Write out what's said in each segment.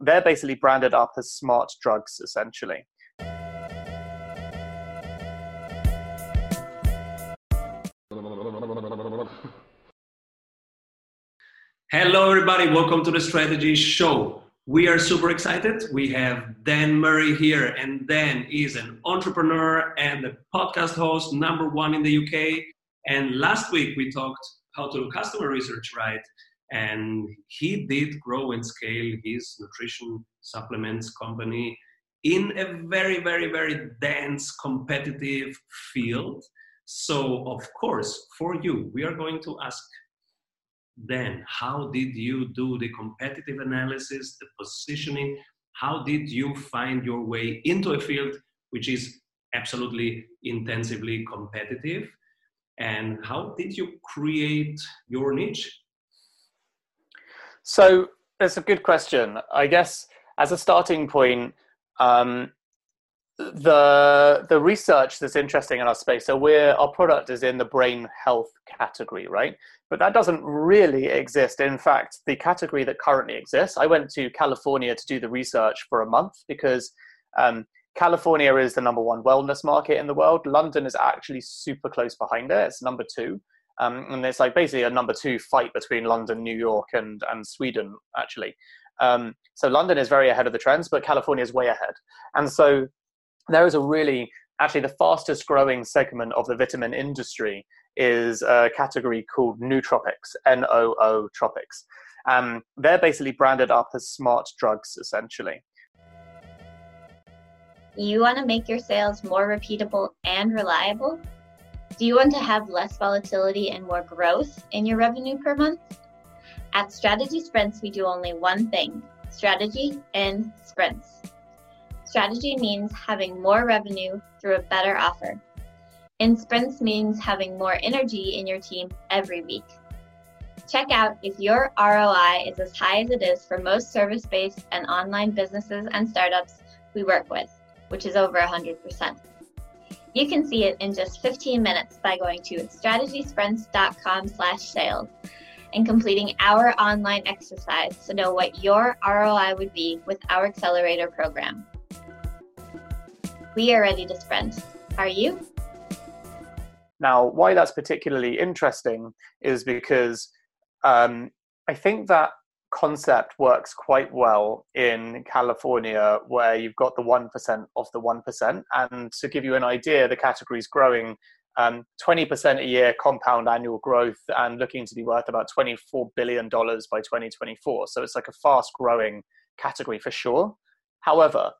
they're basically branded up as smart drugs, essentially. Hello, everybody. Welcome to the Strategy Show. We are super excited. We have Dan Murray here, and Dan is an entrepreneur and a podcast host, number one in the UK. And last week we talked how to do customer research right, and he did grow and scale his nutrition supplements company in a very, very, very dense competitive field. So, of course, for you, we are going to ask then how did you do the competitive analysis, the positioning? How did you find your way into a field which is absolutely intensively competitive? And how did you create your niche? So, that's a good question. I guess as a starting point, um, the the research that's interesting in our space. So we're our product is in the brain health category, right? But that doesn't really exist. In fact, the category that currently exists, I went to California to do the research for a month because um, California is the number one wellness market in the world. London is actually super close behind it. It's number two. Um, and it's like basically a number two fight between London, New York, and, and Sweden, actually. Um, so London is very ahead of the trends, but California is way ahead. And so there is a really actually the fastest growing segment of the vitamin industry is a category called nootropics, N-O-O tropics. Um, they're basically branded up as smart drugs, essentially. You want to make your sales more repeatable and reliable? Do you want to have less volatility and more growth in your revenue per month? At Strategy Sprints, we do only one thing strategy in sprints. Strategy means having more revenue through a better offer. In sprints means having more energy in your team every week. Check out if your ROI is as high as it is for most service based and online businesses and startups we work with, which is over 100%. You can see it in just 15 minutes by going to strategysprints.com slash sales and completing our online exercise to know what your ROI would be with our accelerator program. We are ready to sprint. Are you? Now, why that's particularly interesting is because um, I think that concept works quite well in California, where you've got the 1% of the 1%. And to give you an idea, the category is growing um, 20% a year compound annual growth and looking to be worth about $24 billion by 2024. So it's like a fast growing category for sure. However,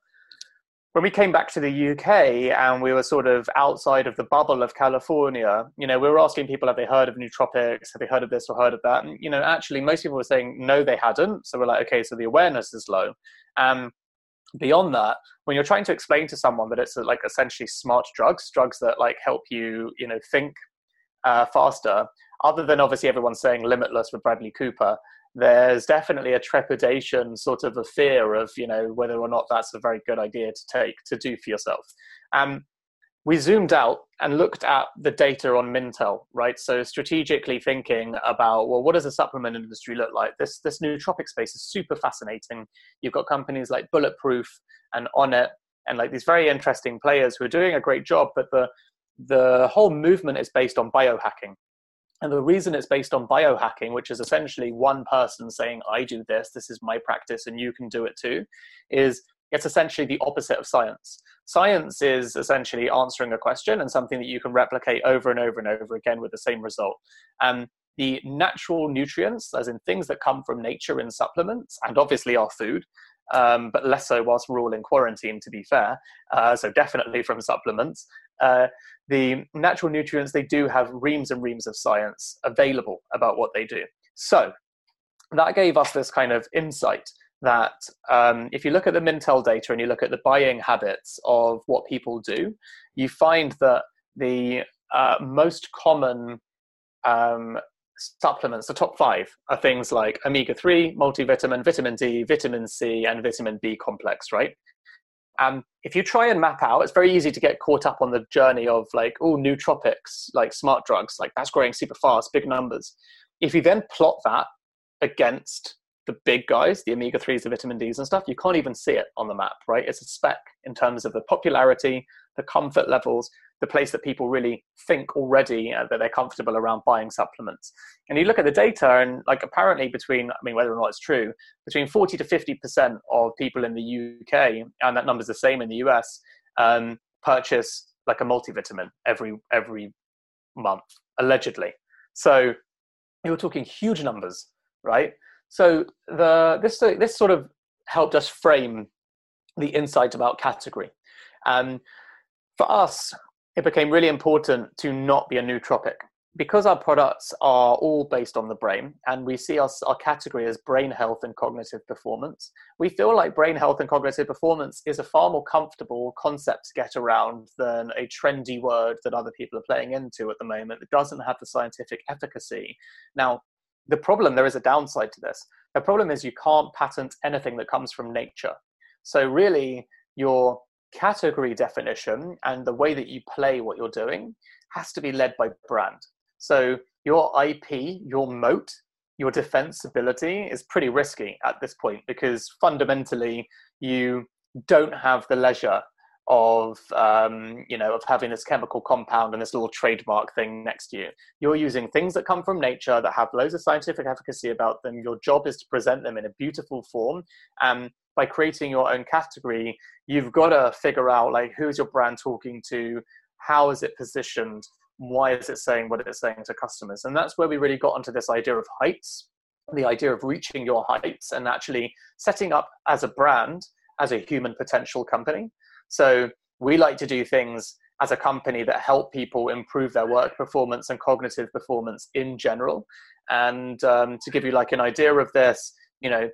when we came back to the UK and we were sort of outside of the bubble of California, you know, we were asking people, have they heard of nootropics? Have they heard of this or heard of that? And, you know, actually, most people were saying no, they hadn't. So we're like, okay, so the awareness is low. Um, beyond that, when you're trying to explain to someone that it's like essentially smart drugs, drugs that like help you, you know, think uh, faster, other than obviously everyone saying limitless with Bradley Cooper, there's definitely a trepidation, sort of a fear of, you know, whether or not that's a very good idea to take to do for yourself. Um, we zoomed out and looked at the data on Mintel, right? So strategically thinking about, well, what does the supplement industry look like? This this nootropic space is super fascinating. You've got companies like Bulletproof and Onnit and like these very interesting players who are doing a great job, but the the whole movement is based on biohacking, and the reason it's based on biohacking, which is essentially one person saying, I do this, this is my practice, and you can do it too, is it's essentially the opposite of science. Science is essentially answering a question and something that you can replicate over and over and over again with the same result. And the natural nutrients, as in things that come from nature in supplements, and obviously our food, um, but less so whilst we're all in quarantine, to be fair. Uh, so definitely from supplements. Uh, the natural nutrients, they do have reams and reams of science available about what they do. So that gave us this kind of insight that um, if you look at the Mintel data and you look at the buying habits of what people do, you find that the uh, most common um, supplements, the top five, are things like omega 3, multivitamin, vitamin D, vitamin C, and vitamin B complex, right? Um, if you try and map out, it's very easy to get caught up on the journey of like, oh, nootropics, like smart drugs, like that's growing super fast, big numbers. If you then plot that against the big guys, the omega 3s, the vitamin Ds and stuff, you can't even see it on the map, right? It's a speck in terms of the popularity, the comfort levels, the place that people really think already uh, that they're comfortable around buying supplements. And you look at the data, and like apparently between, I mean, whether or not it's true, between 40 to 50% of people in the UK, and that number's the same in the US, um, purchase like a multivitamin every every month, allegedly. So you're talking huge numbers, right? So the this this sort of helped us frame the insight about category. Um, for us, it became really important to not be a nootropic because our products are all based on the brain and we see our, our category as brain health and cognitive performance we feel like brain health and cognitive performance is a far more comfortable concept to get around than a trendy word that other people are playing into at the moment that doesn't have the scientific efficacy now the problem there is a downside to this the problem is you can't patent anything that comes from nature so really your category definition and the way that you play what you're doing has to be led by brand. So your IP, your moat, your defensibility is pretty risky at this point because fundamentally you don't have the leisure of um, you know of having this chemical compound and this little trademark thing next to you. You're using things that come from nature that have loads of scientific efficacy about them. Your job is to present them in a beautiful form. And by creating your own category, you've got to figure out like who's your brand talking to, how is it positioned, why is it saying what it's saying to customers, and that's where we really got onto this idea of heights, the idea of reaching your heights and actually setting up as a brand as a human potential company so we like to do things as a company that help people improve their work performance and cognitive performance in general. And um, to give you like an idea of this, you know,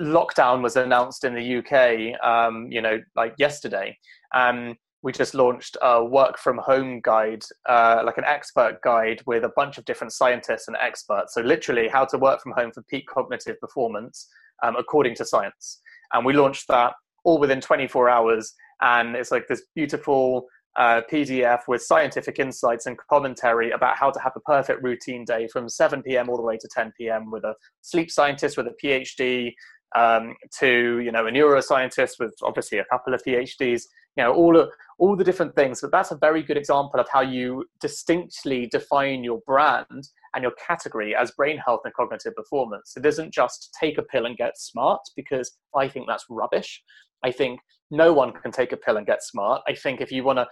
lockdown was announced in the UK, um, you know, like yesterday. Um, we just launched a work from home guide, uh, like an expert guide with a bunch of different scientists and experts. So, literally, how to work from home for peak cognitive performance um, according to science. And we launched that all within 24 hours. And it's like this beautiful uh, PDF with scientific insights and commentary about how to have a perfect routine day from 7 p.m. all the way to 10 p.m. with a sleep scientist with a PhD um, to you know a neuroscientist with obviously a couple of PhDs. You know all of all the different things. But that's a very good example of how you distinctly define your brand and your category as brain health and cognitive performance. It isn't just take a pill and get smart because I think that's rubbish. I think no one can take a pill and get smart. I think if you want to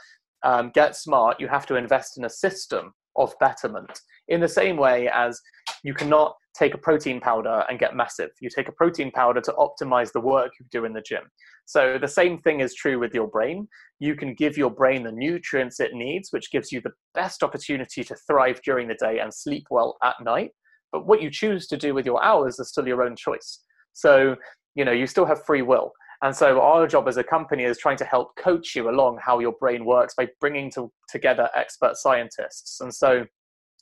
um, get smart, you have to invest in a system of betterment in the same way as you cannot take a protein powder and get massive. You take a protein powder to optimize the work you do in the gym. So the same thing is true with your brain. You can give your brain the nutrients it needs, which gives you the best opportunity to thrive during the day and sleep well at night. But what you choose to do with your hours is still your own choice. So, you know, you still have free will. And so our job as a company is trying to help coach you along how your brain works by bringing to, together expert scientists. And so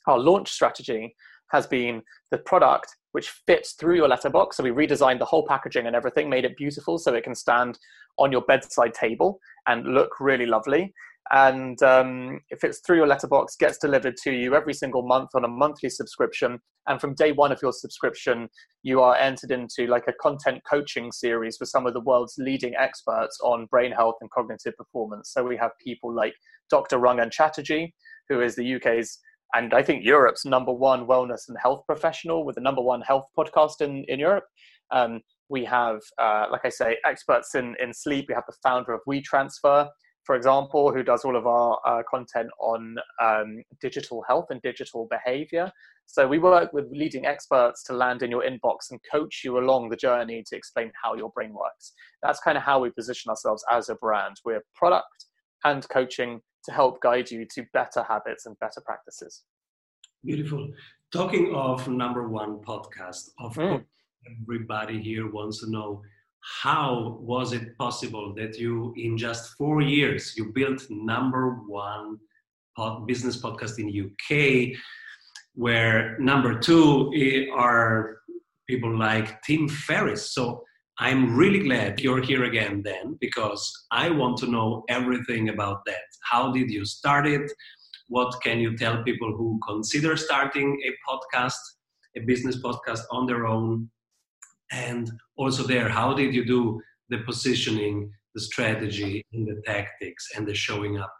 our launch strategy has been the product which fits through your letterbox. So we redesigned the whole packaging and everything, made it beautiful so it can stand on your bedside table and look really lovely and um, it fits through your letterbox, gets delivered to you every single month on a monthly subscription. And from day one of your subscription, you are entered into like a content coaching series with some of the world's leading experts on brain health and cognitive performance. So we have people like Dr. Rangan Chatterjee, who is the UK's and I think Europe's number one wellness and health professional with the number one health podcast in, in Europe. Um, we have, uh, like I say, experts in, in sleep. We have the founder of WeTransfer, for example, who does all of our uh, content on um, digital health and digital behavior. So we work with leading experts to land in your inbox and coach you along the journey to explain how your brain works. That's kind of how we position ourselves as a brand. We're product and coaching to help guide you to better habits and better practices. Beautiful. Talking of number one podcast, of mm. course, everybody here wants to know how was it possible that you in just four years you built number one pod, business podcast in uk where number two eh, are people like tim ferriss? So i'm really glad you're here again then because i want to know everything about that. How did you start it? What can you tell people who consider starting a podcast a business podcast on their own And also there, how did you do the positioning, the strategy, and the tactics, and the showing up?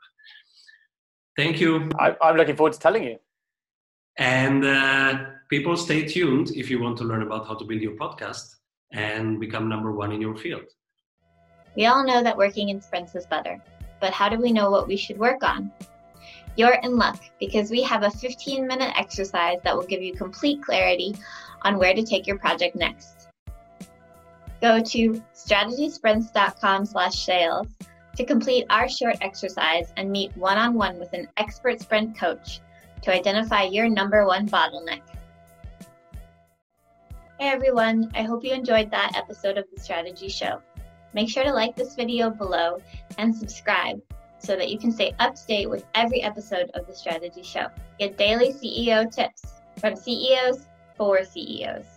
Thank you. I, am looking forward to telling you. And uh, people, stay tuned if you want to learn about how to build your podcast and become number one in your field. We all know that working in sprints is better, but how do we know what we should work on? You're in luck because we have a 15 minute exercise that will give you complete clarity on where to take your project next. Go to strategysprints.com slash sales to complete our short exercise and meet one on one with an expert sprint coach to identify your number one bottleneck. Hey everyone, I hope you enjoyed that episode of the Strategy Show. Make sure to like this video below and subscribe so that you can stay up to date with every episode of the Strategy Show. Get daily CEO tips from CEOs for CEOs.